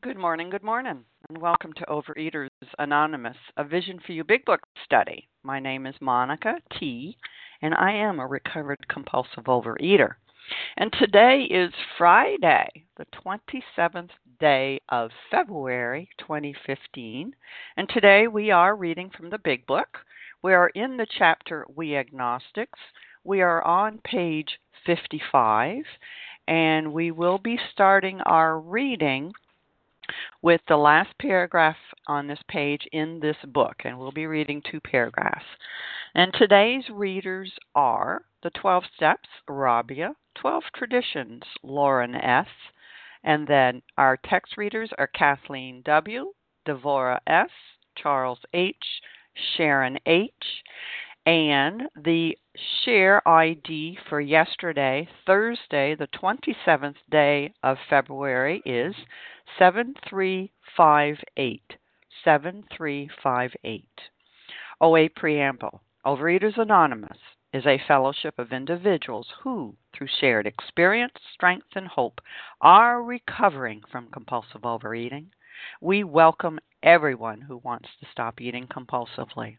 Good morning, good morning, and welcome to Overeaters Anonymous, a Vision for You Big Book study. My name is Monica T, and I am a recovered compulsive overeater. And today is Friday, the 27th day of February 2015, and today we are reading from the Big Book. We are in the chapter We Agnostics. We are on page 55, and we will be starting our reading with the last paragraph on this page in this book, and we'll be reading two paragraphs. And today's readers are The 12 Steps, Rabia, 12 Traditions, Lauren S., and then our text readers are Kathleen W., Devora S., Charles H., Sharon H., and the share ID for yesterday, Thursday, the 27th day of February, is 7358. 7358. OA Preamble Overeaters Anonymous is a fellowship of individuals who, through shared experience, strength, and hope, are recovering from compulsive overeating. We welcome everyone who wants to stop eating compulsively.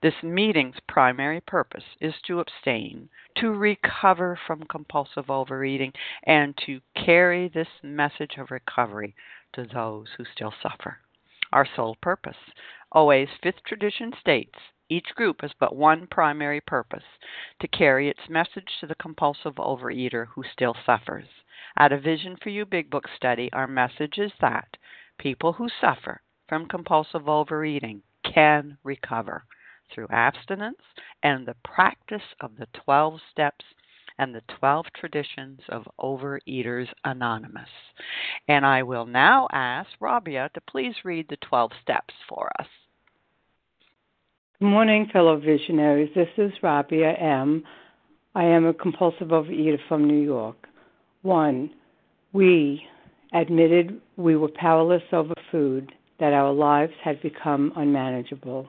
This meeting's primary purpose is to abstain, to recover from compulsive overeating, and to carry this message of recovery to those who still suffer. Our sole purpose. OA's fifth tradition states each group has but one primary purpose to carry its message to the compulsive overeater who still suffers. At a Vision for You Big Book study, our message is that people who suffer from compulsive overeating can recover through abstinence and the practice of the 12 steps and the 12 traditions of Overeaters Anonymous. And I will now ask Rabia to please read the 12 steps for us. Good morning, fellow visionaries. This is Rabia M. I am a compulsive overeater from New York. One, we admitted we were powerless over food, that our lives had become unmanageable.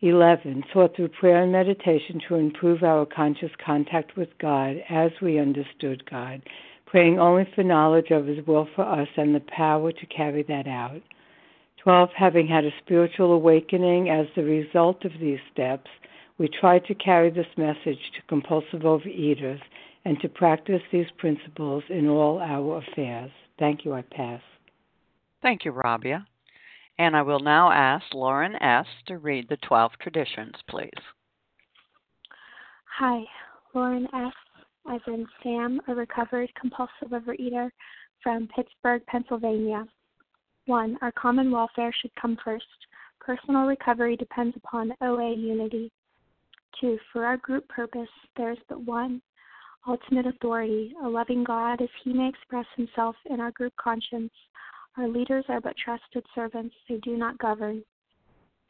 11. Sought through prayer and meditation to improve our conscious contact with God as we understood God, praying only for knowledge of His will for us and the power to carry that out. 12. Having had a spiritual awakening as the result of these steps, we try to carry this message to compulsive overeaters and to practice these principles in all our affairs. Thank you. I pass. Thank you, Rabia. And I will now ask Lauren S. to read the 12 traditions, please. Hi, Lauren S., as in Sam, a recovered compulsive overeater from Pittsburgh, Pennsylvania. 1. Our common welfare should come first. Personal recovery depends upon OA unity. 2. For our group purpose, there is but one ultimate authority, a loving God as he may express himself in our group conscience our leaders are but trusted servants, they do not govern.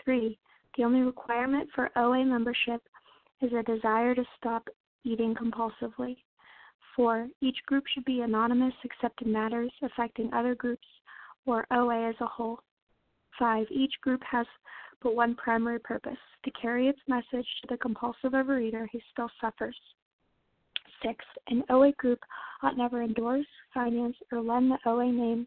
3. The only requirement for OA membership is a desire to stop eating compulsively. 4. Each group should be anonymous except in matters affecting other groups or OA as a whole. 5. Each group has but one primary purpose to carry its message to the compulsive overeater who still suffers. 6. An OA group ought never endorse, finance, or lend the OA name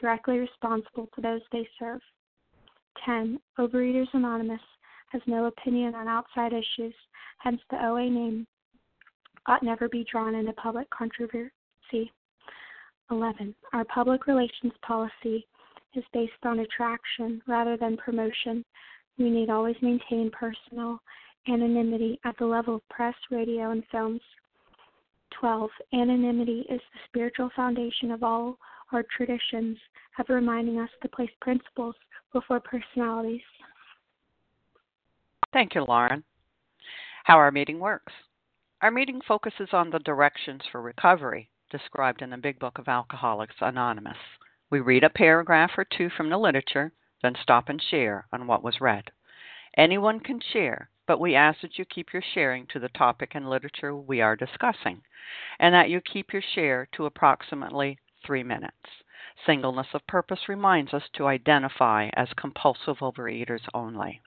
directly responsible to those they serve. 10. Overeaters Anonymous has no opinion on outside issues, hence the OA name ought never be drawn into public controversy. 11. Our public relations policy is based on attraction rather than promotion. We need always maintain personal anonymity at the level of press, radio, and films. 12. Anonymity is the spiritual foundation of all our traditions, of reminding us to place principles before personalities. Thank you, Lauren. How our meeting works. Our meeting focuses on the directions for recovery described in the Big Book of Alcoholics Anonymous. We read a paragraph or two from the literature, then stop and share on what was read. Anyone can share, but we ask that you keep your sharing to the topic and literature we are discussing, and that you keep your share to approximately three minutes. Singleness of purpose reminds us to identify as compulsive overeaters only.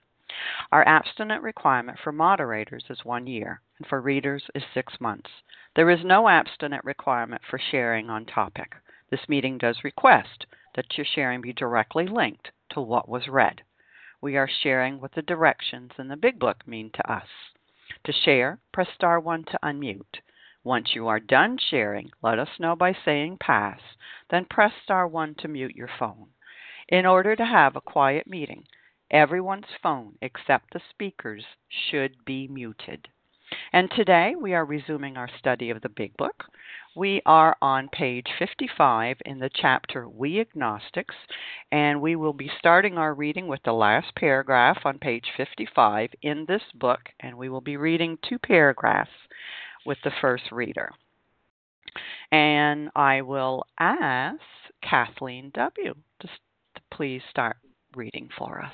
Our abstinent requirement for moderators is one year, and for readers is six months. There is no abstinent requirement for sharing on topic. This meeting does request that your sharing be directly linked to what was read. We are sharing what the directions in the Big Book mean to us. To share, press star 1 to unmute. Once you are done sharing, let us know by saying pass, then press star 1 to mute your phone. In order to have a quiet meeting, everyone's phone except the speaker's should be muted. And today we are resuming our study of the Big Book. We are on page 55 in the chapter We Agnostics, and we will be starting our reading with the last paragraph on page 55 in this book, and we will be reading two paragraphs with the first reader. And I will ask Kathleen W. to, to please start reading for us.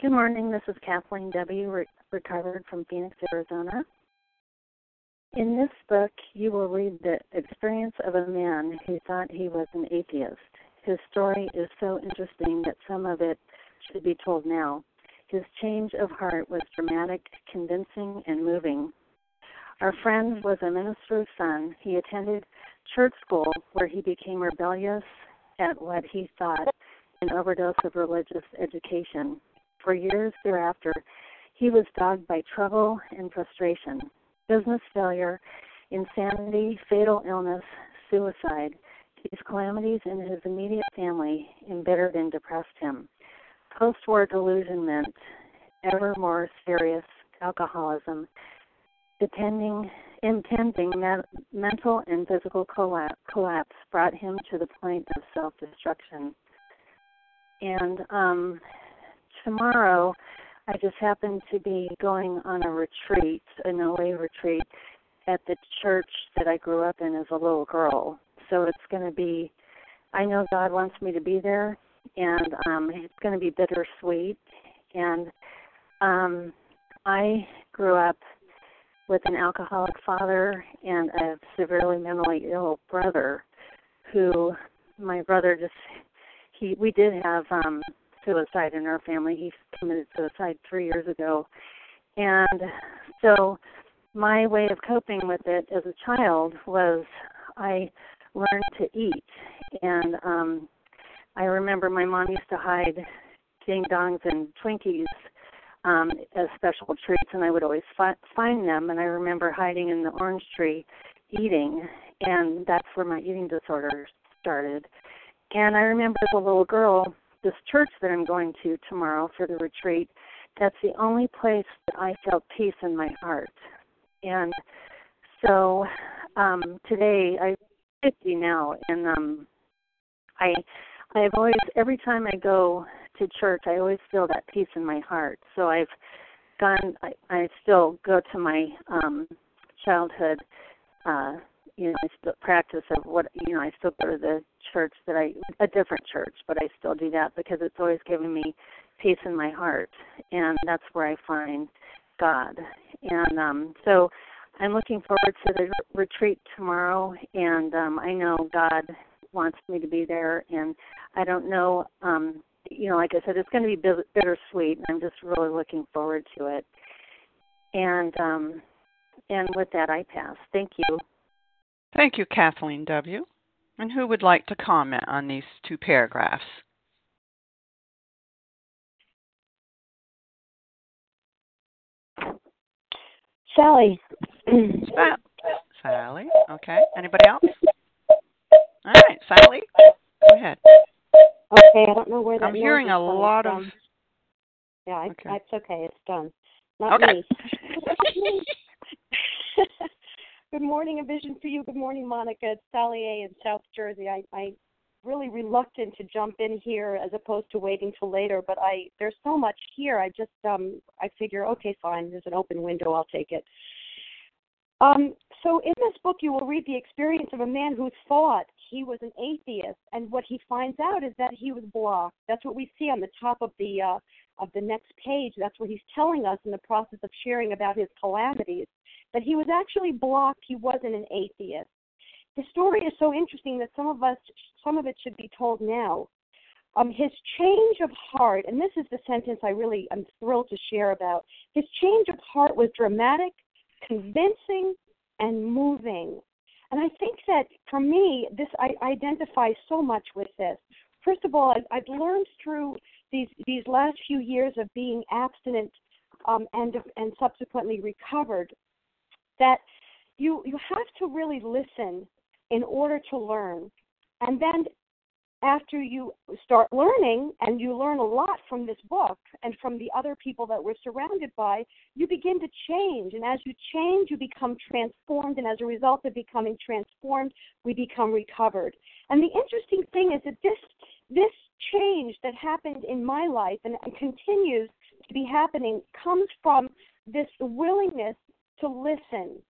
Good morning. This is Kathleen W., re- recovered from Phoenix, Arizona. In this book, you will read the experience of a man who thought he was an atheist. His story is so interesting that some of it should be told now. His change of heart was dramatic, convincing, and moving. Our friend was a minister's son. He attended church school where he became rebellious at what he thought an overdose of religious education. For years thereafter, he was dogged by trouble and frustration business failure, insanity, fatal illness, suicide. These calamities in his immediate family embittered and depressed him. Post war delusionment, ever more serious alcoholism, depending, impending mental and physical collapse, collapse brought him to the point of self destruction. And um, tomorrow, I just happened to be going on a retreat, an OA retreat, at the church that I grew up in as a little girl. So it's going to be, I know God wants me to be there, and um, it's going to be bittersweet. And um, I grew up with an alcoholic father and a severely mentally ill brother who my brother just he we did have um suicide in our family. He committed suicide three years ago. And so my way of coping with it as a child was I learned to eat. And um I remember my mom used to hide ding dongs and Twinkies um as special treats and I would always fi- find them and I remember hiding in the orange tree eating and that's where my eating disorder started. And I remember as a little girl this church that I'm going to tomorrow for the retreat, that's the only place that I felt peace in my heart. And so um today I'm 50 now and um I I've always every time I go to church I always feel that peace in my heart. So I've gone I, I still go to my um childhood uh you know, I still practice of what you know, I still go to the church that I a different church, but I still do that because it's always given me peace in my heart, and that's where I find God. And um, so I'm looking forward to the retreat tomorrow, and um, I know God wants me to be there, and I don't know. Um, you know, like I said, it's going to be bittersweet, and I'm just really looking forward to it. And um, and with that, I pass. Thank you. Thank you, Kathleen W. And who would like to comment on these two paragraphs? Sally. Sally. Okay. Anybody else? All right, Sally. Go ahead. Okay, I don't know where that. I'm hearing a lot of. Yeah, I, okay. it's okay. It's done. Not okay. me. Good morning, a vision for you. Good morning, Monica. It's Sally A. in South Jersey. I, I really reluctant to jump in here as opposed to waiting till later, but I there's so much here. I just um I figure okay, fine. There's an open window. I'll take it. Um, so in this book, you will read the experience of a man who thought he was an atheist, and what he finds out is that he was blocked. That's what we see on the top of the uh, of the next page. That's what he's telling us in the process of sharing about his calamities. That he was actually blocked. He wasn't an atheist. The story is so interesting that some of us, some of it should be told now. Um, his change of heart, and this is the sentence I really am thrilled to share about. His change of heart was dramatic, convincing, and moving. And I think that for me, this I identify so much with this. First of all, I've, I've learned through these these last few years of being abstinent um, and and subsequently recovered that you you have to really listen in order to learn, and then after you start learning and you learn a lot from this book and from the other people that we're surrounded by, you begin to change. And as you change, you become transformed. And as a result of becoming transformed, we become recovered. And the interesting thing is that this this change that happened in my life and, and continues to be happening comes from this willingness to listen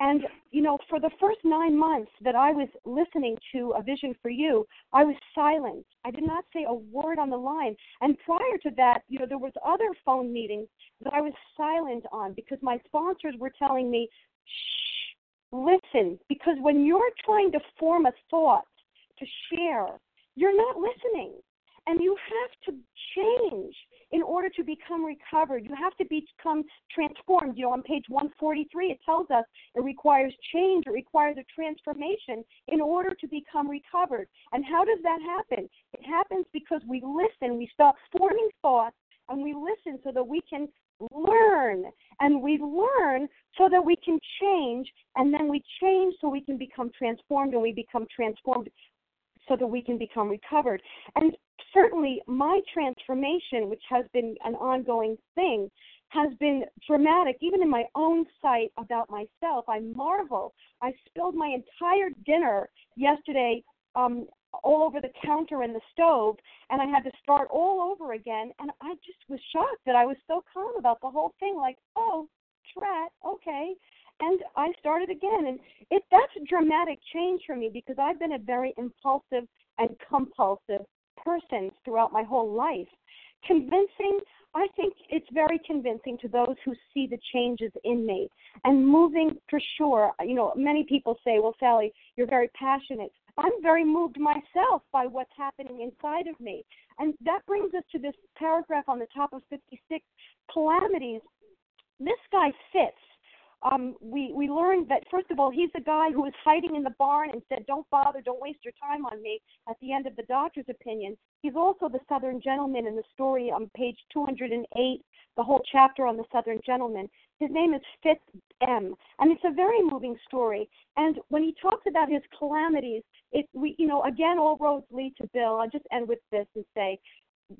and, you know, for the first nine months that I was listening to A Vision for You, I was silent. I did not say a word on the line. And prior to that, you know, there was other phone meetings that I was silent on because my sponsors were telling me, shh, listen. Because when you're trying to form a thought to share, you're not listening. And you have to change in order to become recovered. You have to become transformed. You know, on page 143, it tells us it requires change, it requires a transformation in order to become recovered. And how does that happen? It happens because we listen, we stop forming thoughts, and we listen so that we can learn and we learn so that we can change and then we change so we can become transformed and we become transformed so that we can become recovered. And certainly my transformation, which has been an ongoing thing, has been dramatic, even in my own sight about myself. I marvel. I spilled my entire dinner yesterday um, all over the counter and the stove, and I had to start all over again. And I just was shocked that I was so calm about the whole thing. Like, oh, trat, okay. And I started again, and it that's a dramatic change for me because I've been a very impulsive and compulsive person throughout my whole life. Convincing, I think it's very convincing to those who see the changes in me. And moving for sure, you know, many people say, well, Sally, you're very passionate. I'm very moved myself by what's happening inside of me. And that brings us to this paragraph on the top of 56 calamities. This guy fits um, we we learned that first of all, he's the guy who was hiding in the barn and said, "Don't bother, don't waste your time on me." At the end of the doctor's opinion, he's also the Southern gentleman in the story on page 208, the whole chapter on the Southern gentleman. His name is Fitz M, and it's a very moving story. And when he talks about his calamities, it we you know again all roads lead to Bill. I'll just end with this and say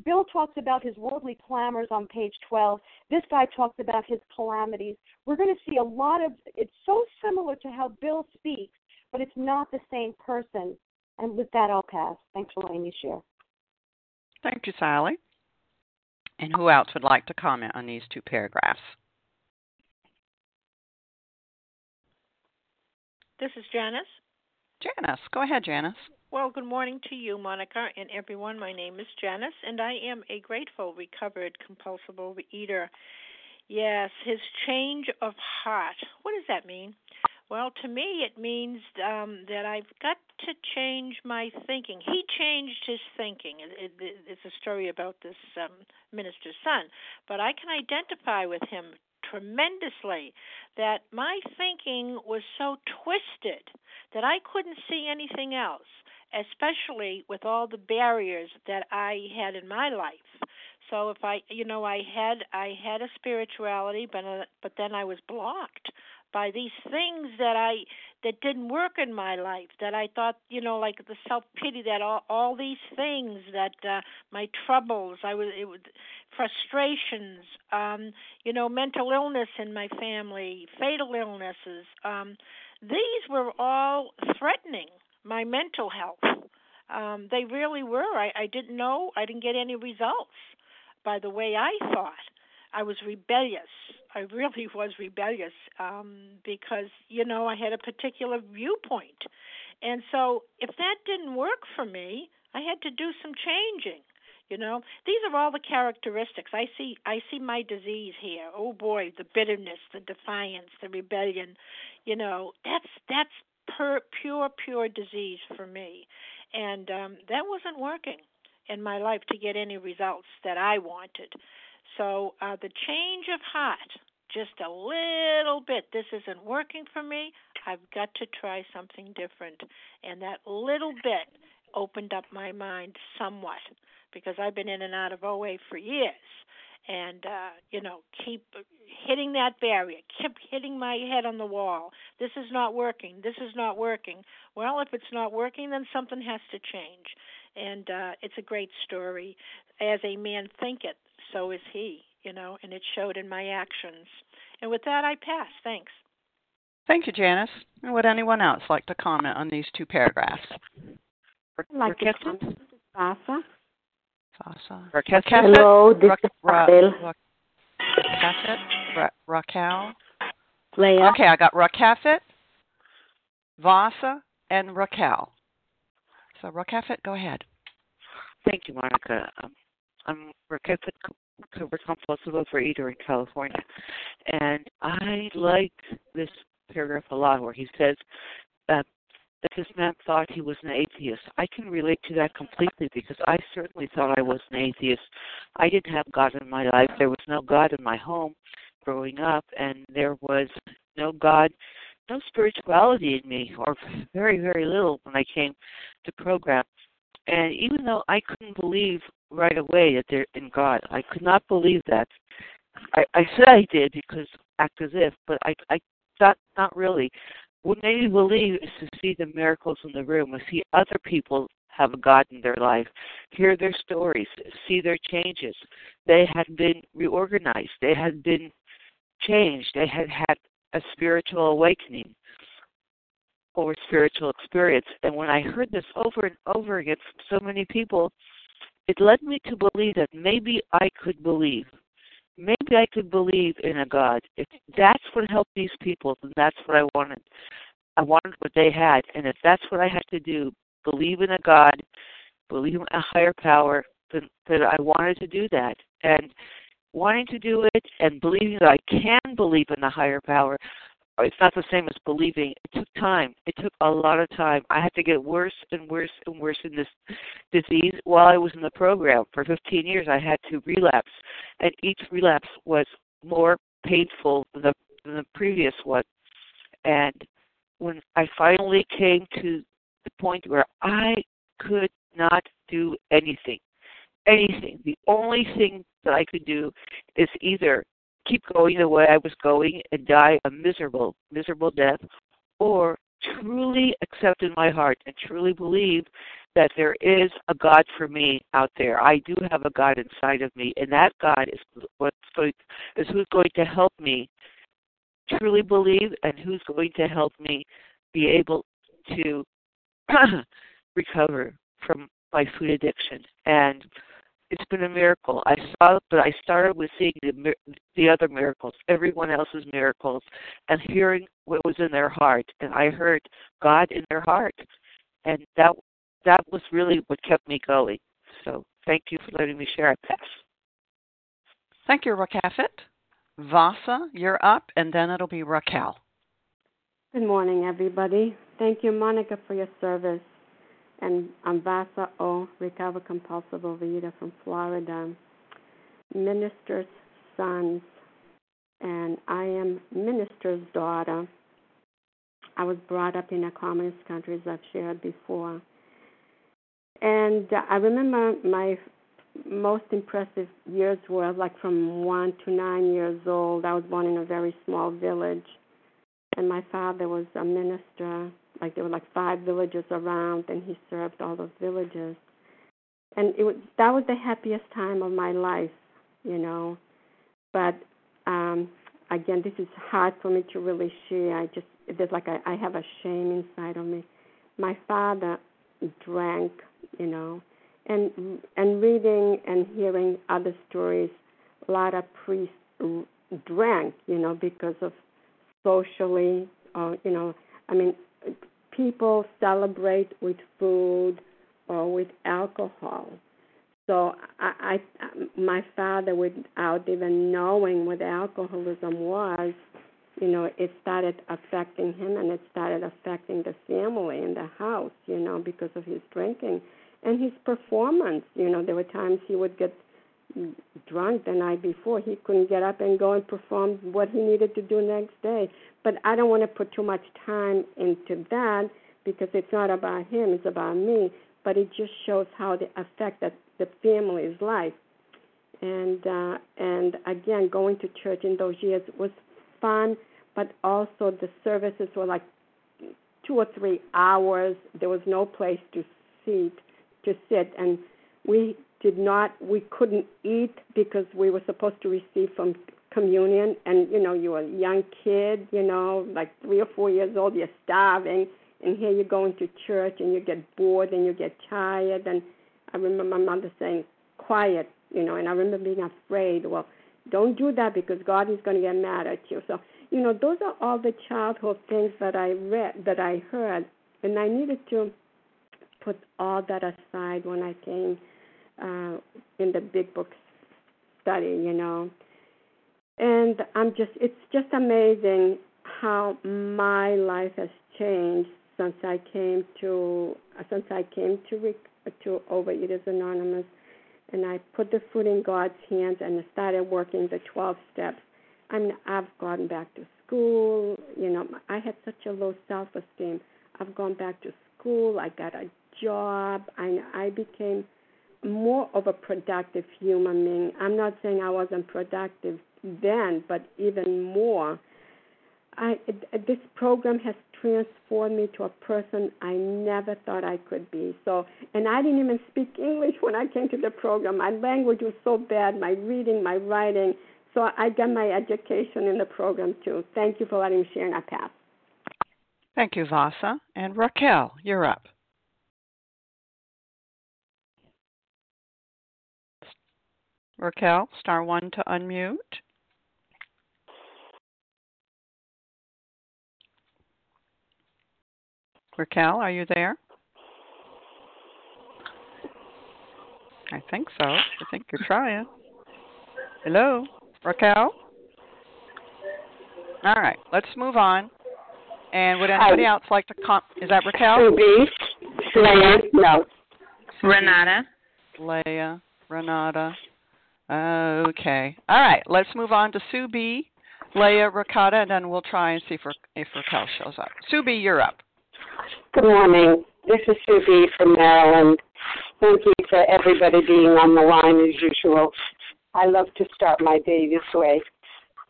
Bill talks about his worldly clamors on page 12. This guy talks about his calamities. We're going to see a lot of, it's so similar to how Bill speaks, but it's not the same person. And with that, I'll pass. Thanks for letting me share. Thank you, Sally. And who else would like to comment on these two paragraphs? This is Janice. Janice, go ahead, Janice. Well, good morning to you, Monica, and everyone. My name is Janice, and I am a grateful, recovered, compulsive overeater. Yes, his change of heart. What does that mean? Well, to me, it means um, that I've got to change my thinking. He changed his thinking. It, it, it's a story about this um, minister's son, but I can identify with him tremendously that my thinking was so twisted that I couldn't see anything else, especially with all the barriers that I had in my life. So if I, you know, I had I had a spirituality, but uh, but then I was blocked by these things that I that didn't work in my life that I thought you know like the self pity that all all these things that uh my troubles I was it was frustrations um you know mental illness in my family fatal illnesses um these were all threatening my mental health. Um they really were. I I didn't know I didn't get any results by the way I thought I was rebellious. I really was rebellious um, because you know I had a particular viewpoint, and so if that didn't work for me, I had to do some changing. You know, these are all the characteristics I see. I see my disease here. Oh boy, the bitterness, the defiance, the rebellion. You know, that's that's per, pure, pure disease for me, and um, that wasn't working in my life to get any results that I wanted. So uh, the change of heart, just a little bit. This isn't working for me. I've got to try something different. And that little bit opened up my mind somewhat because I've been in and out of OA for years. And uh, you know, keep hitting that barrier, keep hitting my head on the wall. This is not working. This is not working. Well, if it's not working, then something has to change. And uh, it's a great story. As a man thinketh, so is he, you know, and it showed in my actions. And with that, I pass. Thanks. Thank you, Janice. And would anyone else like to comment on these two paragraphs? I'd like to comment. Vasa. Vasa. Hello, this is Raquel. Ra- Raquel. Leah. Okay, I got Rakafit, Vasa, and Raquel. So Rakafit, go ahead. Thank you, Monica. Um, I'm Rakafit recovered compulsive overeater in California. And I like this paragraph a lot where he says that that this man thought he was an atheist. I can relate to that completely because I certainly thought I was an atheist. I didn't have God in my life. There was no God in my home growing up, and there was no God, no spirituality in me, or very, very little when I came to program. And even though I couldn't believe right away that they're in God. I could not believe that. I, I said I did because act as if, but I I thought not really. What made me believe is to see the miracles in the room, to see other people have a God in their life, hear their stories, see their changes. They had been reorganized. They had been changed. They had had a spiritual awakening or spiritual experience. And when I heard this over and over again from so many people, it led me to believe that maybe I could believe. Maybe I could believe in a God. If that's what helped these people, then that's what I wanted. I wanted what they had. And if that's what I had to do, believe in a God, believe in a higher power, then, then I wanted to do that. And wanting to do it and believing that I can believe in a higher power it's not the same as believing. It took time. It took a lot of time. I had to get worse and worse and worse in this disease while I was in the program. For 15 years, I had to relapse, and each relapse was more painful than the, than the previous one. And when I finally came to the point where I could not do anything, anything, the only thing that I could do is either keep going the way I was going and die a miserable, miserable death, or truly accept in my heart and truly believe that there is a God for me out there. I do have a God inside of me, and that God is what's going is who's going to help me truly believe and who's going to help me be able to recover from my food addiction. And it's been a miracle. I saw, but I started with seeing the the other miracles, everyone else's miracles, and hearing what was in their heart. And I heard God in their heart, and that that was really what kept me going. So thank you for letting me share. I pass. Thank you, Rakafet. Vasa, you're up, and then it'll be Raquel. Good morning, everybody. Thank you, Monica, for your service. And I'm Vasa O, recovered compulsive overeater from Florida, minister's sons, and I am minister's daughter. I was brought up in a communist country, as I've shared before. And I remember my most impressive years were like from one to nine years old. I was born in a very small village, and my father was a minister. Like there were like five villages around, and he served all those villages. And it was that was the happiest time of my life, you know. But um again, this is hard for me to really share. I just there's like a, I have a shame inside of me. My father drank, you know and and reading and hearing other stories, a lot of priests drank, you know, because of socially, you know, I mean, people celebrate with food or with alcohol. So I, I, my father, without even knowing what alcoholism was, you know, it started affecting him, and it started affecting the family in the house, you know, because of his drinking and his performance. You know, there were times he would get drunk the night before. He couldn't get up and go and perform what he needed to do next day. But I don't want to put too much time into that because it's not about him, it's about me. But it just shows how the effect that the family's life. And uh, and again, going to church in those years was fun, but also the services were like two or three hours. There was no place to sit to sit and we did not we couldn't eat because we were supposed to receive from communion. And you know you were a young kid you know like three or four years old you're starving. And here you're going to church and you get bored and you get tired. And i remember my mother saying quiet you know and i remember being afraid. Well don't do that because god is going to get mad at you. So you know those are all the childhood things that i read that i heard. And i needed to put all that aside when I came uh, in the big book study, you know. And I'm just, it's just amazing how my life has changed since I came to, since I came to to Overeaters Anonymous, and I put the food in God's hands and started working the 12 steps. I mean, I've gone back to school. You know, I had such a low self-esteem. I've gone back to school. I got a job and I became more of a productive human being. I'm not saying I wasn't productive then, but even more. I this program has transformed me to a person I never thought I could be. So, and I didn't even speak English when I came to the program. My language was so bad, my reading, my writing. So I got my education in the program too. Thank you for letting me share, and I. Thank you, Vasa. And Raquel, you're up. Raquel, star one to unmute. Raquel, are you there? I think so. I think you're trying. Hello, Raquel? All right, let's move on. And would anybody else like to come? Is that Raquel? Sue B, Leah, no. Renata. Leah, Renata. Okay. All right. Let's move on to Sue B, Leah Ricotta, and then we'll try and see if, if Raquel shows up. Sue B, you're up. Good morning. This is Sue B from Maryland. Thank you for everybody being on the line as usual. I love to start my day this way.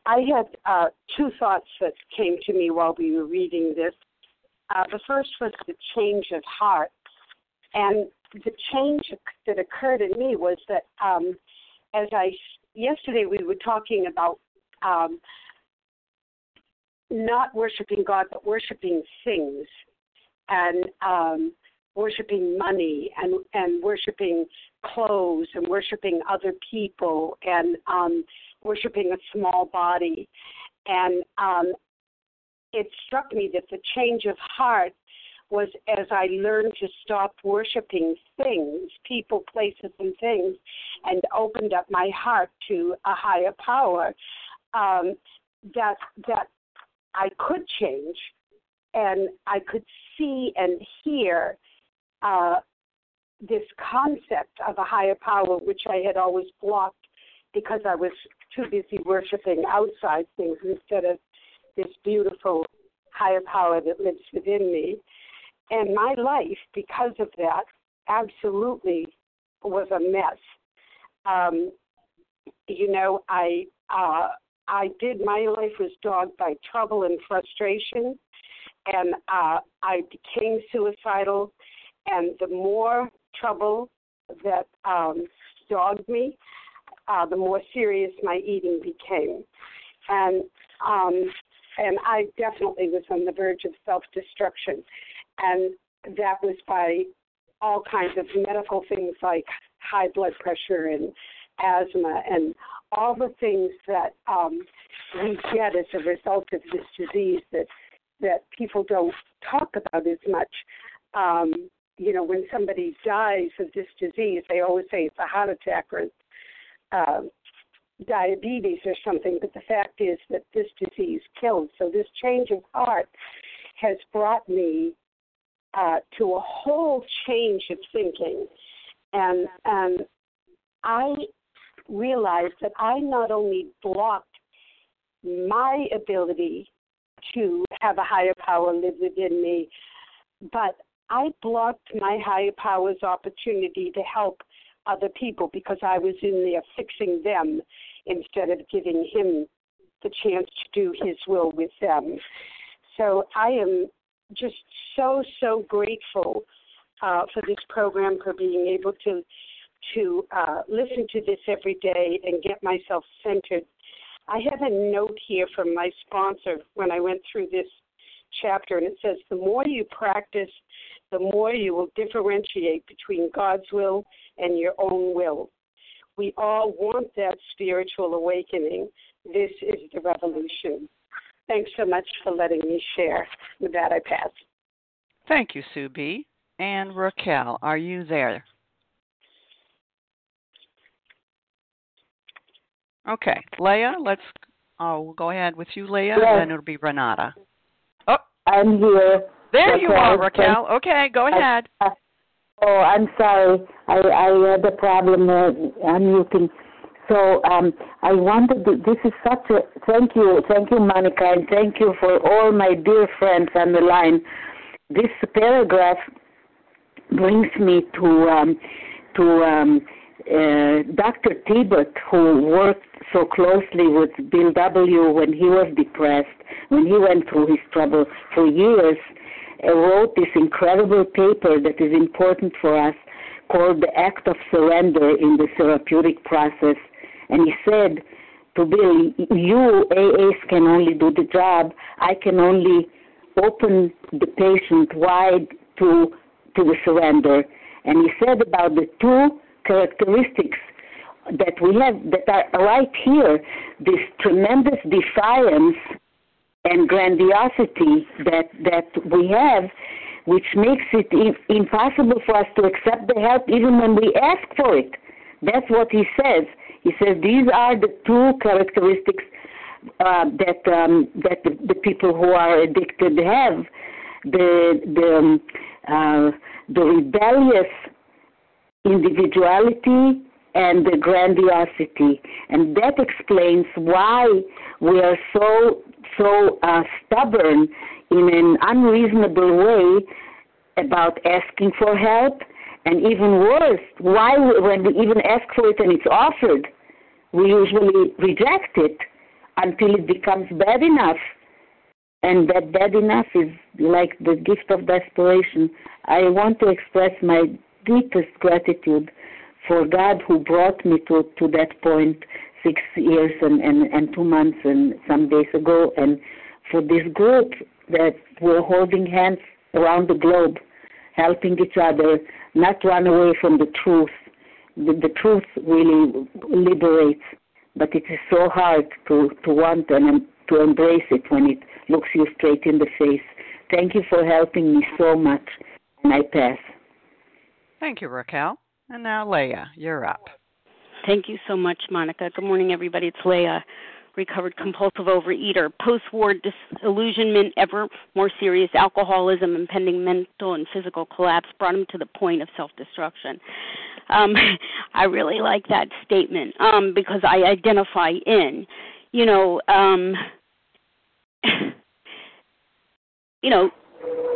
I had uh, two thoughts that came to me while we were reading this. Uh, the first was the change of heart. And the change that occurred in me was that um, as I yesterday we were talking about um, not worshiping God but worshiping things, and um, worshiping money and and worshiping clothes and worshiping other people and um worshiping a small body. And um it struck me that the change of heart was as I learned to stop worshiping things, people, places, and things, and opened up my heart to a higher power, um, that that I could change, and I could see and hear uh, this concept of a higher power, which I had always blocked because I was too busy worshiping outside things instead of this beautiful higher power that lives within me. And my life, because of that, absolutely was a mess. Um, you know, I uh, I did. My life was dogged by trouble and frustration, and uh, I became suicidal. And the more trouble that um, dogged me, uh, the more serious my eating became. And um, and I definitely was on the verge of self destruction. And that was by all kinds of medical things like high blood pressure and asthma and all the things that um, we get as a result of this disease that that people don't talk about as much. Um, you know, when somebody dies of this disease, they always say it's a heart attack or uh, diabetes or something, but the fact is that this disease kills. So this change of heart has brought me uh, to a whole change of thinking, and and I realized that I not only blocked my ability to have a higher power live within me, but I blocked my higher power's opportunity to help other people because I was in there fixing them instead of giving him the chance to do his will with them. So I am just so so grateful uh, for this program for being able to to uh, listen to this every day and get myself centered. I have a note here from my sponsor when I went through this chapter, and it says, The more you practice, the more you will differentiate between God's will and your own will. We all want that spiritual awakening. This is the revolution. Thanks so much for letting me share. With that, I pass. Thank you, Sue B. And Raquel, are you there? Okay, Leah, let's. Oh, we'll go ahead with you, Leah, yes. and then it'll be Renata. Oh, I'm here. There Raquel. you are, Raquel. Okay, go ahead. I, oh, I'm sorry. I I had a problem uh, unmuting. So um, I wanted. To, this is such a thank you, thank you, Monica, and thank you for all my dear friends on the line. This paragraph brings me to um, to um, uh, Dr. Tiebout, who worked so closely with Bill W. when he was depressed, when he went through his trouble for years, uh, wrote this incredible paper that is important for us called The Act of Surrender in the Therapeutic Process. And he said to Bill, You, AAs, can only do the job. I can only open the patient wide to, to the surrender. And he said about the two characteristics that we have that are right here this tremendous defiance and grandiosity that that we have which makes it impossible for us to accept the help even when we ask for it that's what he says he says these are the two characteristics uh, that um, that the, the, people who are addicted have the the um, uh, the rebellious individuality and the grandiosity. And that explains why we are so so uh, stubborn in an unreasonable way about asking for help, and even worse, why when we even ask for it and it's offered, we usually reject it until it becomes bad enough. And that bad enough is like the gift of desperation. I want to express my deepest gratitude for God who brought me to, to that point six years and, and, and two months and some days ago, and for this group that we're holding hands around the globe helping each other, not run away from the truth. The, the truth really liberates, but it is so hard to, to want and to embrace it when it looks you straight in the face. Thank you for helping me so much, and I pass. Thank you, Raquel. And now, Leah, you're up. Thank you so much, Monica. Good morning, everybody. It's Leah recovered compulsive overeater, post war disillusionment, ever more serious alcoholism, impending mental and physical collapse brought him to the point of self destruction. Um, I really like that statement um, because I identify in, you know, um, you know,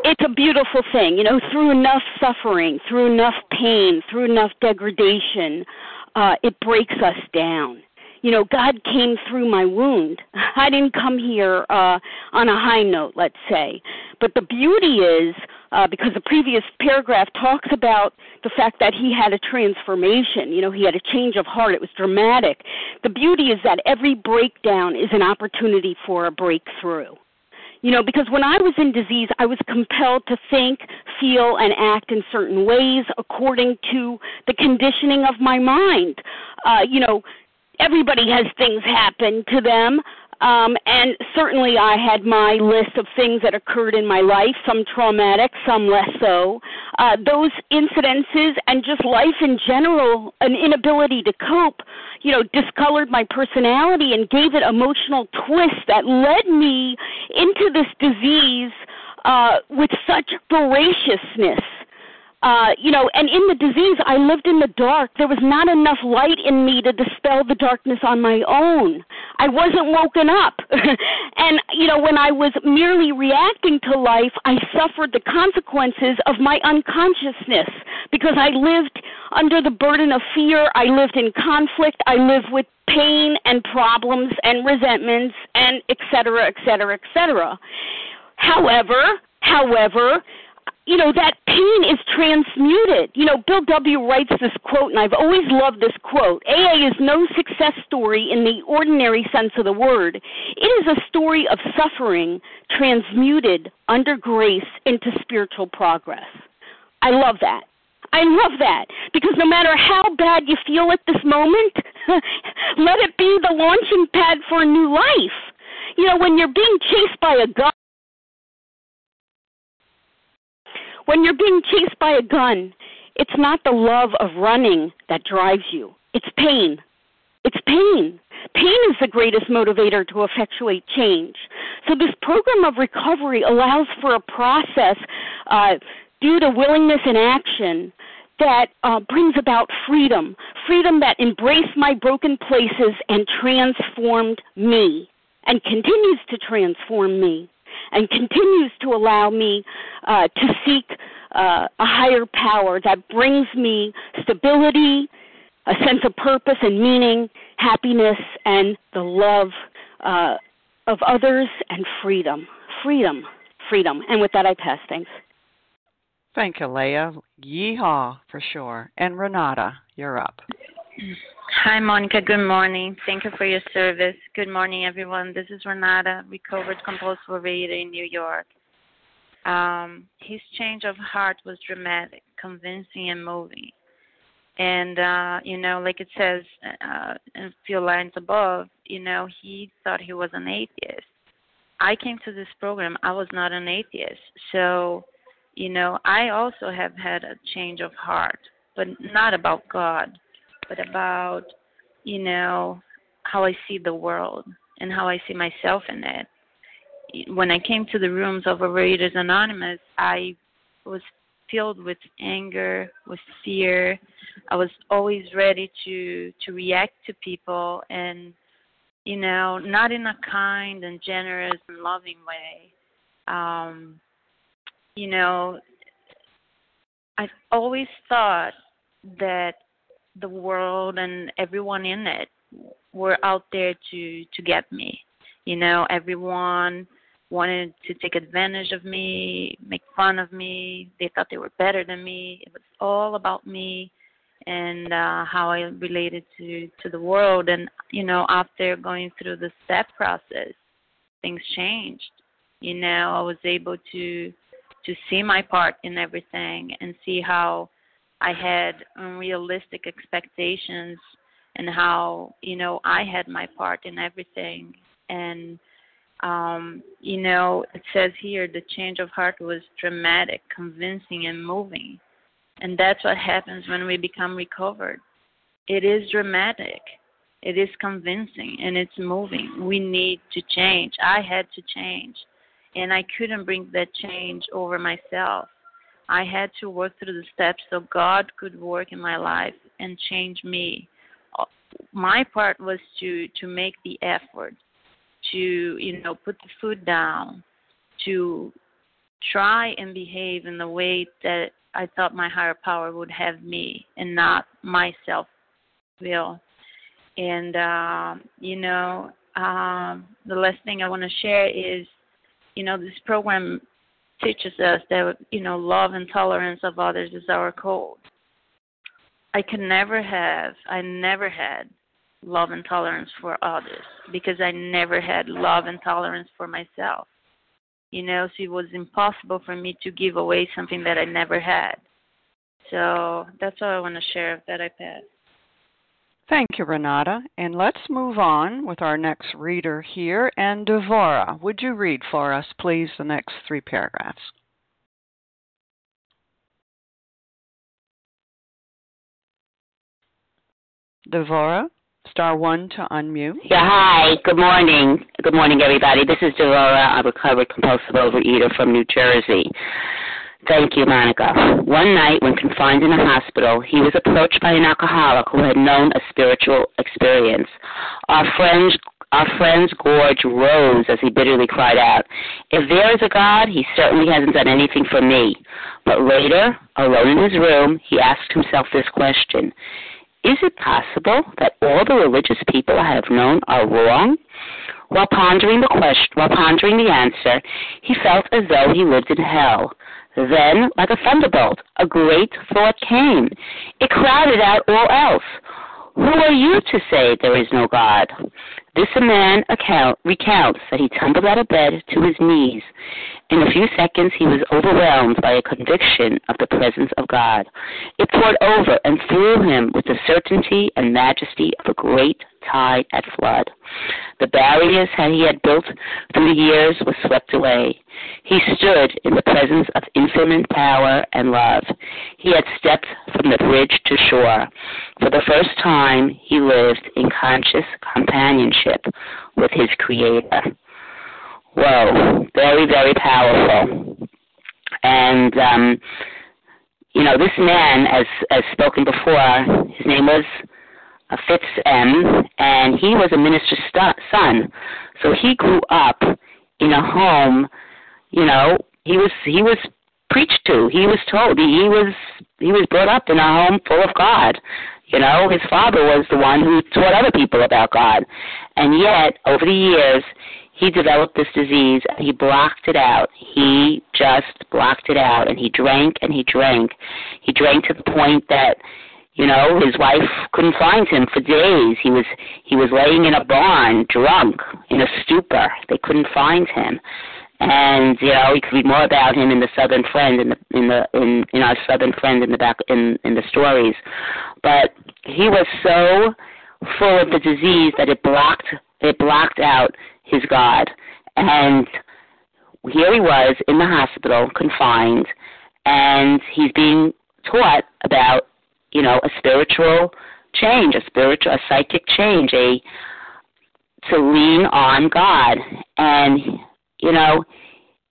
it's a beautiful thing, you know, through enough suffering, through enough pain, through enough degradation, uh, it breaks us down you know, God came through my wound. I didn't come here uh, on a high note, let's say. But the beauty is, uh, because the previous paragraph talks about the fact that he had a transformation, you know, he had a change of heart. It was dramatic. The beauty is that every breakdown is an opportunity for a breakthrough. You know, because when I was in disease, I was compelled to think, feel, and act in certain ways according to the conditioning of my mind. Uh, you know, everybody has things happen to them. Um, and certainly I had my list of things that occurred in my life, some traumatic, some less so. Uh, those incidences and just life in general, an inability to cope, you know, discolored my personality and gave it emotional twist that led me into this disease uh, with such voraciousness uh, you know, and in the disease, I lived in the dark. There was not enough light in me to dispel the darkness on my own. I wasn't woken up. and, you know, when I was merely reacting to life, I suffered the consequences of my unconsciousness because I lived under the burden of fear. I lived in conflict. I lived with pain and problems and resentments and et cetera, et cetera, et cetera. However, however, you know, that pain is transmuted. You know, Bill W. writes this quote, and I've always loved this quote AA is no success story in the ordinary sense of the word. It is a story of suffering transmuted under grace into spiritual progress. I love that. I love that because no matter how bad you feel at this moment, let it be the launching pad for a new life. You know, when you're being chased by a gun, When you're being chased by a gun, it's not the love of running that drives you, it's pain. It's pain. Pain is the greatest motivator to effectuate change. So, this program of recovery allows for a process uh, due to willingness and action that uh, brings about freedom freedom that embraced my broken places and transformed me and continues to transform me and continues to allow me uh, to seek uh, a higher power that brings me stability, a sense of purpose and meaning, happiness, and the love uh, of others and freedom. Freedom, freedom. And with that, I pass. Thanks. Thank you, Leah. Yeehaw for sure. And Renata, you're up. Hi, Monica. Good morning. Thank you for your service. Good morning, everyone. This is Renata, recovered compulsive overeater in New York. Um, his change of heart was dramatic, convincing, and moving. And uh, you know, like it says uh, a few lines above, you know, he thought he was an atheist. I came to this program. I was not an atheist, so you know, I also have had a change of heart, but not about God but about you know how I see the world and how I see myself in it. When I came to the rooms of Overeaters Anonymous, I was filled with anger, with fear. I was always ready to to react to people and you know, not in a kind and generous and loving way. Um you know, I've always thought that the world and everyone in it were out there to to get me. You know, everyone wanted to take advantage of me, make fun of me. They thought they were better than me. It was all about me and uh how I related to to the world and you know, after going through the step process, things changed. You know, I was able to to see my part in everything and see how I had unrealistic expectations and how you know I had my part in everything. And um you know it says here the change of heart was dramatic convincing and moving. And that's what happens when we become recovered. It is dramatic. It is convincing and it's moving. We need to change. I had to change and i couldn't bring that change over myself i had to work through the steps so god could work in my life and change me my part was to to make the effort to you know put the food down to try and behave in the way that I thought my higher power would have me and not my self will. And uh, you know, um, the last thing I want to share is, you know, this program teaches us that you know love and tolerance of others is our code. I could never have, I never had love and tolerance for others because I never had love and tolerance for myself. You know, so it was impossible for me to give away something that I never had. So that's all I want to share that I pass. Thank you, Renata. And let's move on with our next reader here. And Devora, would you read for us, please, the next three paragraphs? Devora? Star one to unmute. Yeah, hi. Good morning. Good morning, everybody. This is Devora. I'm a recovered compulsive overeater from New Jersey. Thank you, Monica. One night, when confined in a hospital, he was approached by an alcoholic who had known a spiritual experience. Our friend's our friend's gorge rose as he bitterly cried out, If there is a God, he certainly hasn't done anything for me. But later, alone in his room, he asked himself this question is it possible that all the religious people I have known are wrong? While pondering the question, while pondering the answer, he felt as though he lived in hell. Then, like a thunderbolt, a great thought came. It crowded out all else. Who are you to say there is no God? This man account, recounts that he tumbled out of bed to his knees. In a few seconds, he was overwhelmed by a conviction of the presence of God. It poured over and through him with the certainty and majesty of a great tide at flood. The barriers that he had built through the years were swept away. He stood in the presence of infinite power and love. He had stepped from the bridge to shore. For the first time, he lived in conscious companionship with his Creator. Whoa, very, very powerful. And um, you know, this man, as as spoken before, his name was Fitz M, and he was a minister's st- son. So he grew up in a home. You know, he was he was preached to. He was told. He was he was brought up in a home full of God. You know, his father was the one who taught other people about God. And yet, over the years, he developed this disease and he blocked it out. He just blocked it out and he drank and he drank. He drank to the point that you know his wife couldn't find him for days he was he was laying in a barn drunk in a stupor they couldn't find him and you know you could read more about him in the southern friend in the in the in in our southern friend in the back in in the stories but he was so full of the disease that it blocked it blocked out his God. And here he was in the hospital, confined, and he's being taught about, you know, a spiritual change, a spiritual, a psychic change, a to lean on God. And, you know,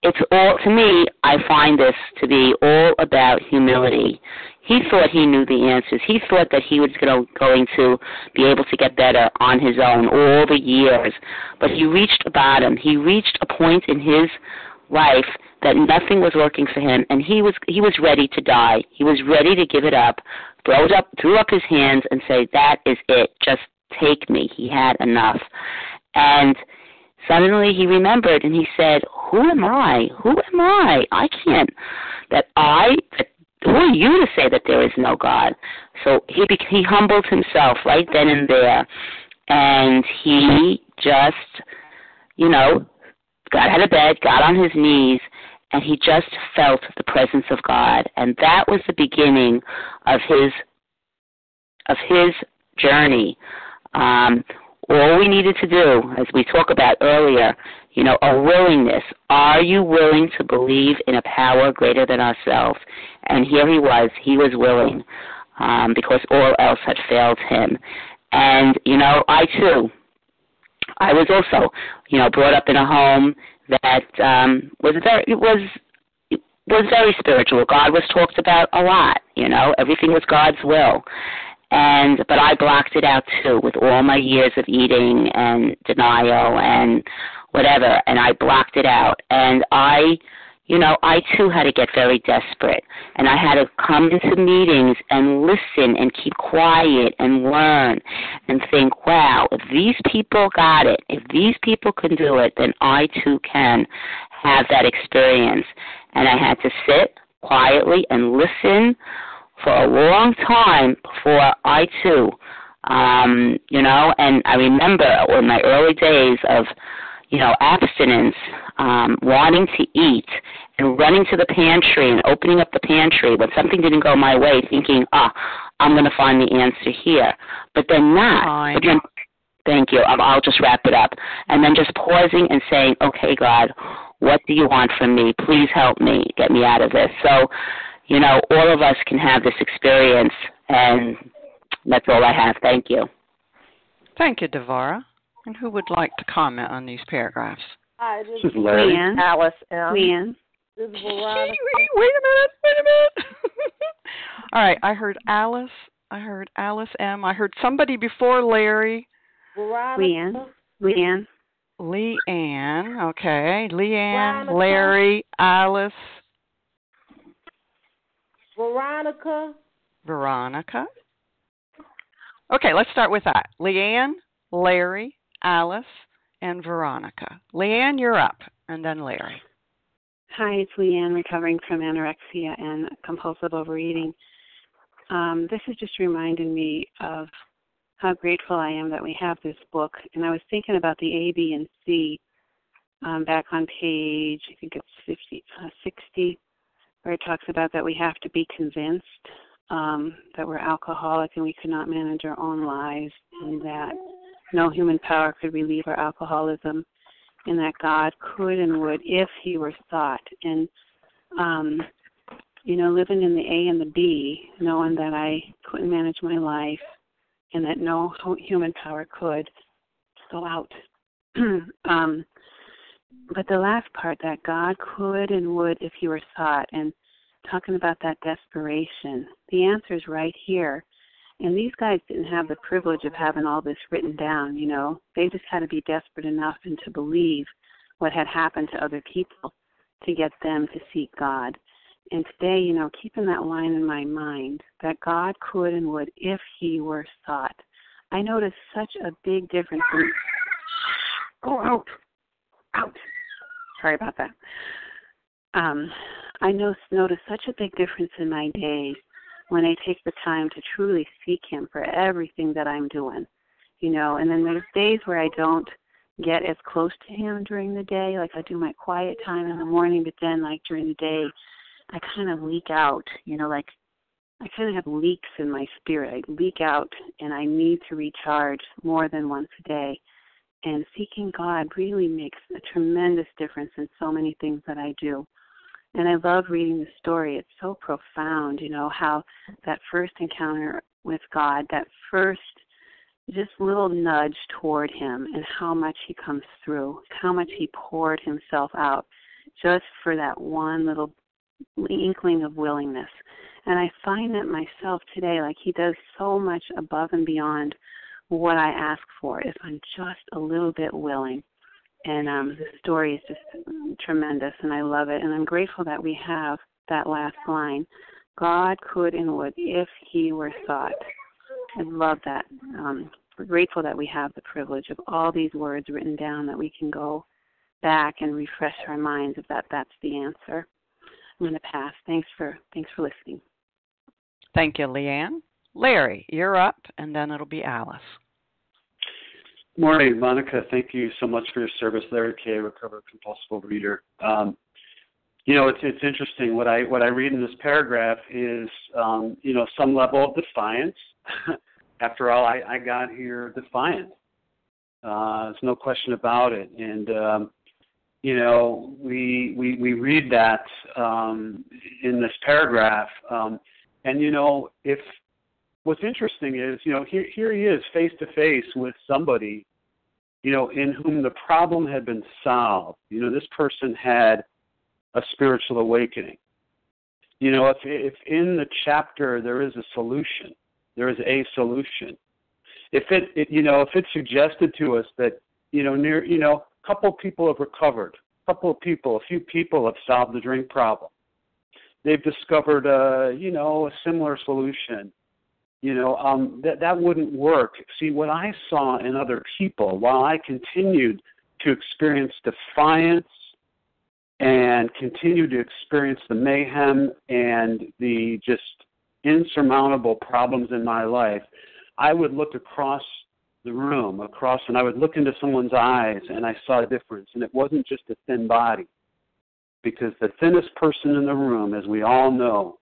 it's all to me i find this to be all about humility. He thought he knew the answers. He thought that he was going to going to be able to get better on his own all the years. But he reached a bottom. He reached a point in his life that nothing was working for him and he was he was ready to die. He was ready to give it up throw up threw up his hands and say that is it. Just take me. He had enough. And Suddenly he remembered and he said, Who am I? Who am I? I can't. That I, that, who are you to say that there is no God? So he he humbled himself right then and there, and he just, you know, got out of bed, got on his knees, and he just felt the presence of God, and that was the beginning of his of his journey. Um, all we needed to do, as we talked about earlier, you know, a willingness. Are you willing to believe in a power greater than ourselves? And here he was. He was willing um, because all else had failed him. And, you know, I too, I was also, you know, brought up in a home that um, was very, was was very spiritual. God was talked about a lot, you know, everything was God's will and but I blocked it out too with all my years of eating and denial and whatever and I blocked it out. And I you know I too had to get very desperate. And I had to come into meetings and listen and keep quiet and learn and think wow if these people got it if these people can do it then I too can have that experience. And I had to sit quietly and listen for a long time before I too, um, you know, and I remember in my early days of, you know, abstinence, um, wanting to eat and running to the pantry and opening up the pantry when something didn't go my way, thinking, ah, I'm going to find the answer here. But then not. But then, thank you. I'll, I'll just wrap it up. And then just pausing and saying, okay, God, what do you want from me? Please help me. Get me out of this. So, you know, all of us can have this experience, and that's all I have. Thank you. Thank you, Devora. And who would like to comment on these paragraphs? Hi, this, this is Larry. Leanne. Alice M. Leanne. This is Veronica. Wait a minute. Wait a minute. all right. I heard Alice. I heard Alice M. I heard somebody before Larry. Veronica. Leanne. Leanne. Leanne. Okay. Leanne, Veronica. Larry, Alice. Veronica. Veronica. Okay, let's start with that. Leanne, Larry, Alice, and Veronica. Leanne, you're up, and then Larry. Hi, it's Leanne, recovering from anorexia and compulsive overeating. Um, this is just reminding me of how grateful I am that we have this book. And I was thinking about the A, B, and C um, back on page, I think it's 50, uh, 60, where it talks about that we have to be convinced um, that we're alcoholic and we could not manage our own lives, and that no human power could relieve our alcoholism, and that God could and would if He were sought. And um, you know, living in the A and the B, knowing that I couldn't manage my life, and that no human power could go out. um, but the last part that God could and would if he were sought and talking about that desperation. The answer is right here. And these guys didn't have the privilege of having all this written down, you know. They just had to be desperate enough and to believe what had happened to other people to get them to seek God. And today, you know, keeping that line in my mind that God could and would if he were sought. I noticed such a big difference in Go out. Out. Sorry about that. Um, I notice such a big difference in my days when I take the time to truly seek Him for everything that I'm doing, you know. And then there's days where I don't get as close to Him during the day, like I do my quiet time in the morning, but then like during the day, I kind of leak out, you know, like I kind of have leaks in my spirit. I leak out, and I need to recharge more than once a day. And seeking God really makes a tremendous difference in so many things that I do. And I love reading the story. It's so profound, you know, how that first encounter with God, that first just little nudge toward him and how much he comes through, how much he poured himself out just for that one little inkling of willingness. And I find that myself today, like he does so much above and beyond what I ask for if I'm just a little bit willing. And um, the story is just tremendous, and I love it. And I'm grateful that we have that last line God could and would if he were sought. I love that. Um, we're grateful that we have the privilege of all these words written down that we can go back and refresh our minds if that that's the answer. I'm going to pass. Thanks for thanks for listening. Thank you, Leanne. Larry, you're up, and then it'll be Alice. Morning, Monica. Thank you so much for your service. Larry K, recovered compulsive reader. Um, you know, it's it's interesting. What I what I read in this paragraph is, um, you know, some level of defiance. After all, I, I got here defiant. Uh, there's no question about it. And um, you know, we we we read that um, in this paragraph, um, and you know, if what's interesting is, you know, here here he is face to face with somebody, you know, in whom the problem had been solved. You know, this person had a spiritual awakening. You know, if if in the chapter there is a solution, there is a solution. If it, it you know, if it suggested to us that, you know, near you know, a couple people have recovered, a couple of people, a few people have solved the drink problem. They've discovered a, you know, a similar solution. You know, um, that that wouldn't work. See, what I saw in other people, while I continued to experience defiance and continue to experience the mayhem and the just insurmountable problems in my life, I would look across the room, across, and I would look into someone's eyes and I saw a difference. And it wasn't just a thin body, because the thinnest person in the room, as we all know,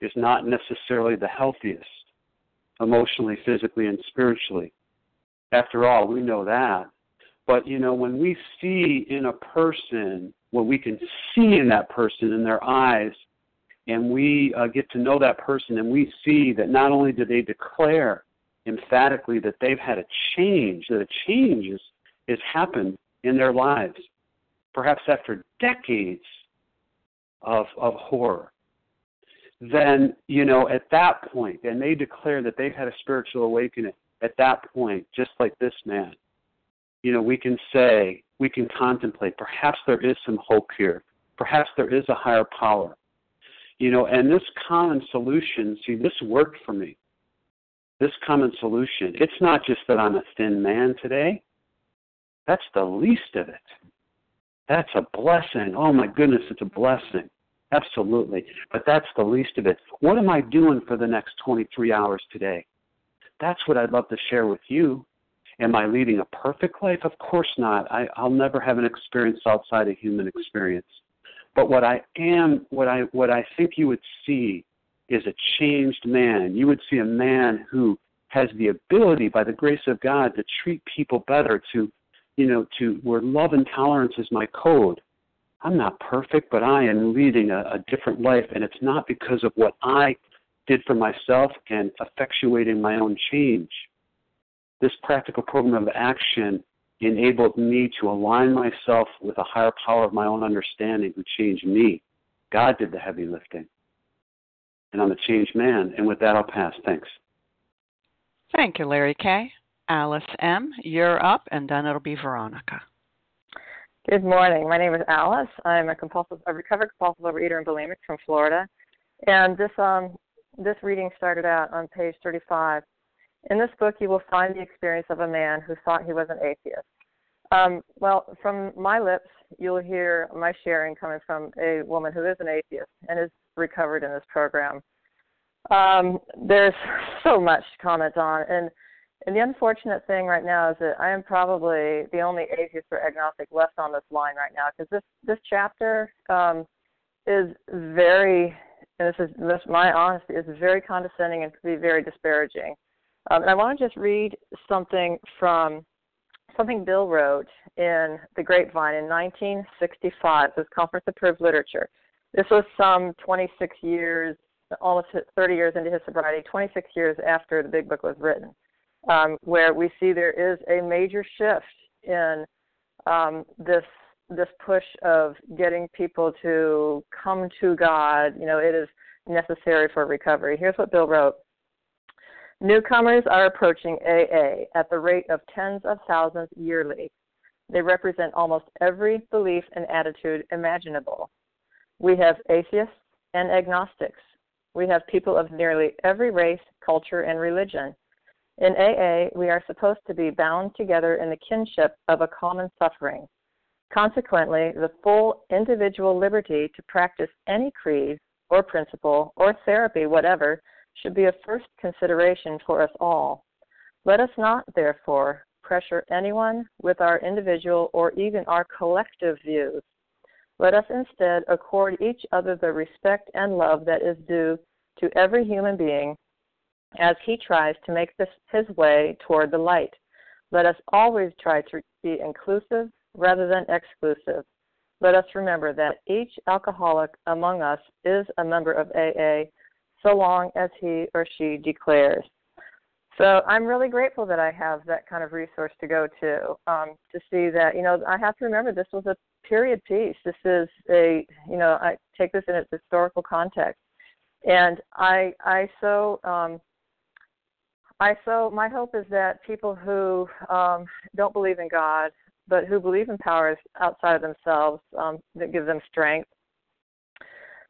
is not necessarily the healthiest emotionally, physically, and spiritually. After all, we know that. But, you know, when we see in a person what we can see in that person in their eyes, and we uh, get to know that person, and we see that not only do they declare emphatically that they've had a change, that a change has happened in their lives, perhaps after decades of, of horror, then, you know, at that point, and they declare that they've had a spiritual awakening, at that point, just like this man, you know, we can say, we can contemplate. Perhaps there is some hope here. Perhaps there is a higher power. You know, and this common solution, see, this worked for me. This common solution. It's not just that I'm a thin man today. That's the least of it. That's a blessing. Oh my goodness, it's a blessing. Absolutely. But that's the least of it. What am I doing for the next 23 hours today? That's what I'd love to share with you. Am I leading a perfect life? Of course not. I, I'll never have an experience outside a human experience. But what I am, what I what I think you would see is a changed man. You would see a man who has the ability, by the grace of God, to treat people better, to you know, to where love and tolerance is my code. I'm not perfect, but I am leading a, a different life, and it's not because of what I did for myself and effectuating my own change this practical program of action enabled me to align myself with a higher power of my own understanding who changed me. God did the heavy lifting. And I'm a changed man. And with that, I'll pass. Thanks. Thank you, Larry K. Alice M., you're up, and then it'll be Veronica. Good morning. My name is Alice. I'm a compulsive, a recovered compulsive overeater and bulimic from Florida. And this um, this reading started out on page 35 in this book, you will find the experience of a man who thought he was an atheist. Um, well, from my lips, you'll hear my sharing coming from a woman who is an atheist and is recovered in this program. Um, there's so much to comment on, and and the unfortunate thing right now is that I am probably the only atheist or agnostic left on this line right now because this this chapter um, is very, and this is this my honesty is very condescending and can be very disparaging. Um, and I want to just read something from something Bill wrote in The Grapevine in 1965. This conference approved literature. This was some 26 years, almost 30 years into his sobriety, 26 years after the big book was written, um, where we see there is a major shift in um, this this push of getting people to come to God. You know, it is necessary for recovery. Here's what Bill wrote. Newcomers are approaching AA at the rate of tens of thousands yearly. They represent almost every belief and attitude imaginable. We have atheists and agnostics. We have people of nearly every race, culture, and religion. In AA, we are supposed to be bound together in the kinship of a common suffering. Consequently, the full individual liberty to practice any creed or principle or therapy, whatever, should be a first consideration for us all. Let us not, therefore, pressure anyone with our individual or even our collective views. Let us instead accord each other the respect and love that is due to every human being as he tries to make this his way toward the light. Let us always try to be inclusive rather than exclusive. Let us remember that each alcoholic among us is a member of AA so long as he or she declares. So I'm really grateful that I have that kind of resource to go to um, to see that you know I have to remember this was a period piece. This is a you know I take this in its historical context, and I I so um, I so my hope is that people who um, don't believe in God but who believe in powers outside of themselves um, that give them strength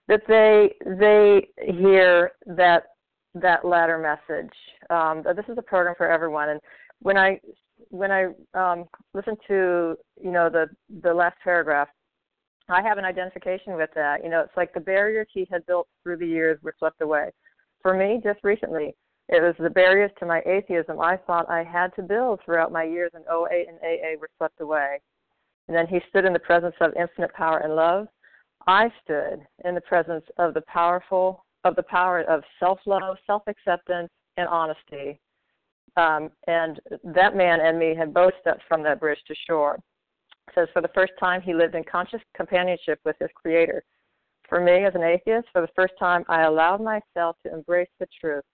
that they they hear that that latter message. Um, this is a program for everyone, and when I when I um, listen to you know the the last paragraph, I have an identification with that. You know, it's like the barriers he had built through the years were swept away. For me, just recently, it was the barriers to my atheism I thought I had to build throughout my years in OA and AA were swept away. And then he stood in the presence of infinite power and love. I stood in the presence of the powerful of the power of self-love, self-acceptance, and honesty. Um, and that man and me had both stepped from that bridge to shore. Says for the first time he lived in conscious companionship with his creator. For me as an atheist, for the first time I allowed myself to embrace the truth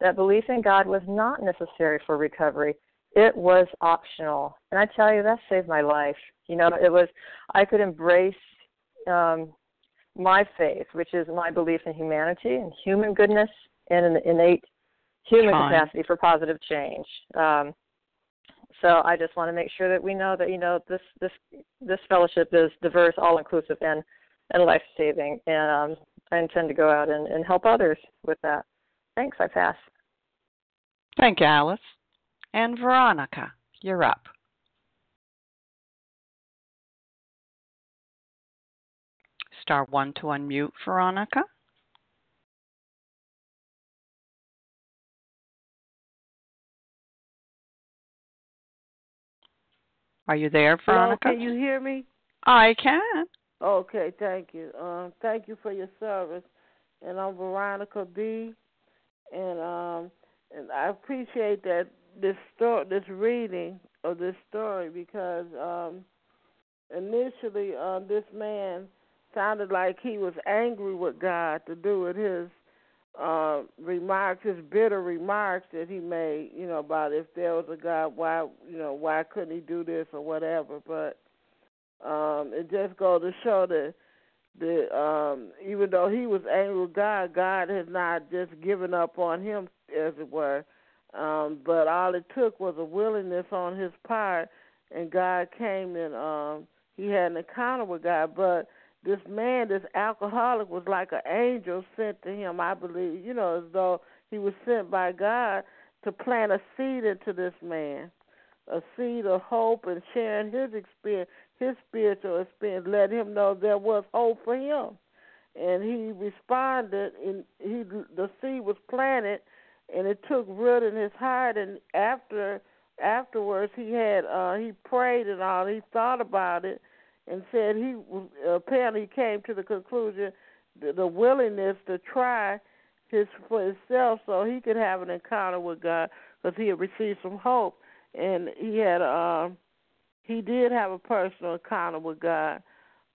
that belief in God was not necessary for recovery. It was optional. And I tell you, that saved my life. You know, it was, I could embrace um, my faith, which is my belief in humanity and human goodness and an innate human capacity for positive change. Um, so I just want to make sure that we know that you know this this this fellowship is diverse, all inclusive, and and life saving. And um, I intend to go out and, and help others with that. Thanks. I pass. Thank you, Alice. And Veronica, you're up. Star one to unmute, Veronica. Are you there, Veronica? Hello, can you hear me? I can. Okay, thank you. Um, thank you for your service. And I'm Veronica B. And um, and I appreciate that this story, this reading of this story, because um, initially uh, this man sounded like he was angry with God to do with his uh, remarks, his bitter remarks that he made, you know, about if there was a God, why, you know, why couldn't he do this or whatever. But um, it just goes to show that the um, even though he was angry with God, God has not just given up on him, as it were. Um, but all it took was a willingness on his part, and God came and um, he had an encounter with God. But this man, this alcoholic, was like an angel sent to him. I believe, you know, as though he was sent by God to plant a seed into this man, a seed of hope and sharing his experience, his spiritual experience, let him know there was hope for him. And he responded, and he the seed was planted, and it took root in his heart. And after afterwards, he had uh he prayed and all. He thought about it and said he apparently came to the conclusion the, the willingness to try his for himself so he could have an encounter with God because he had received some hope and he had um he did have a personal encounter with God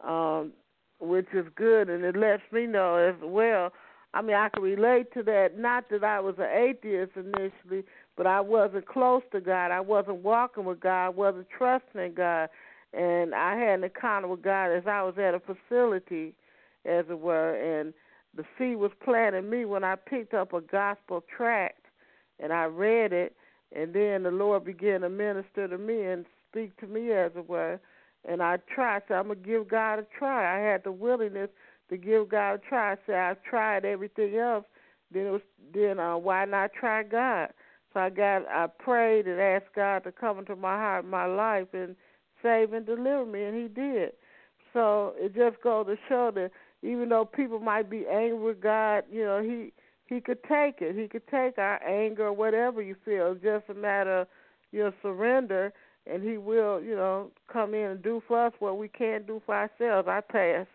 um which is good and it lets me know as well I mean I can relate to that. Not that I was an atheist initially but I wasn't close to God. I wasn't walking with God I wasn't trusting in God. And I had an encounter with God as I was at a facility, as it were, and the seed was planted in me when I picked up a gospel tract and I read it, and then the Lord began to minister to me and speak to me, as it were, and I tried. So I'm gonna give God a try. I had the willingness to give God a try. I said I've tried everything else. Then it was then uh, why not try God? So I got I prayed and asked God to come into my heart, my life, and save and deliver me, and He did. So it just goes to show that even though people might be angry with God, you know, He He could take it. He could take our anger or whatever you feel. It's just a matter of you know surrender, and He will, you know, come in and do for us what we can't do for ourselves. I pass.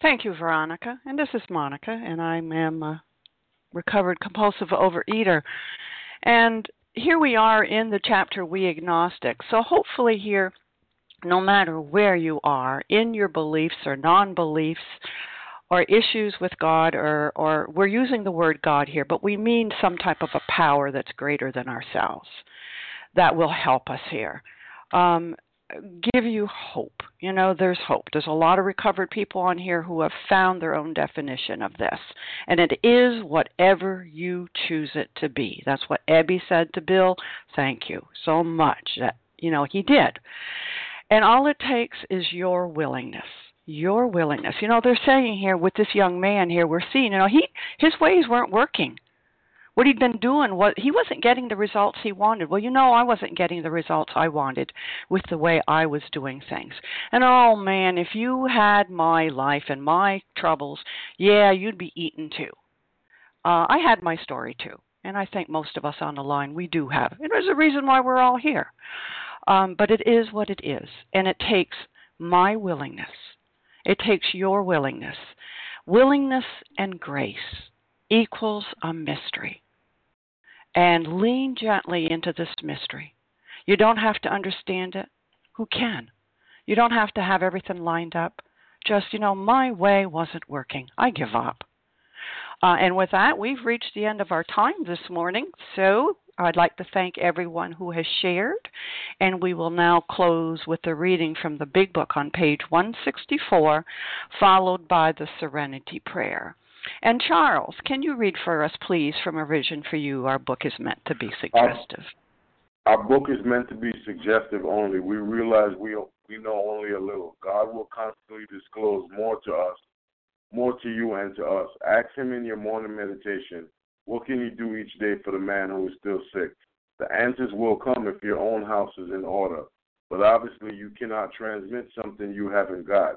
Thank you, Veronica. And this is Monica, and I am a recovered compulsive overeater. And here we are in the chapter We Agnostic. So hopefully, here, no matter where you are in your beliefs or non beliefs, or issues with God, or, or we're using the word God here, but we mean some type of a power that's greater than ourselves that will help us here. Um, give you hope. You know, there's hope. There's a lot of recovered people on here who have found their own definition of this. And it is whatever you choose it to be. That's what Ebby said to Bill. Thank you so much. That you know, he did. And all it takes is your willingness your willingness. You know, they're saying here with this young man here, we're seeing, you know, he his ways weren't working. What he'd been doing was he wasn't getting the results he wanted. Well, you know, I wasn't getting the results I wanted with the way I was doing things. And oh man, if you had my life and my troubles, yeah, you'd be eaten too. Uh, I had my story too, and I think most of us on the line we do have. And there's a reason why we're all here. Um, but it is what it is, and it takes my willingness it takes your willingness. Willingness and grace equals a mystery. And lean gently into this mystery. You don't have to understand it. Who can? You don't have to have everything lined up. Just, you know, my way wasn't working. I give up. Uh, and with that, we've reached the end of our time this morning. So I'd like to thank everyone who has shared, and we will now close with a reading from the Big Book on page 164, followed by the Serenity Prayer. And Charles, can you read for us, please, from A Vision for You? Our book is meant to be suggestive. Our, our book is meant to be suggestive only. We realize we we know only a little. God will constantly disclose more to us, more to you and to us. Ask Him in your morning meditation what can you do each day for the man who is still sick? The answers will come if your own house is in order. But obviously, you cannot transmit something you haven't got.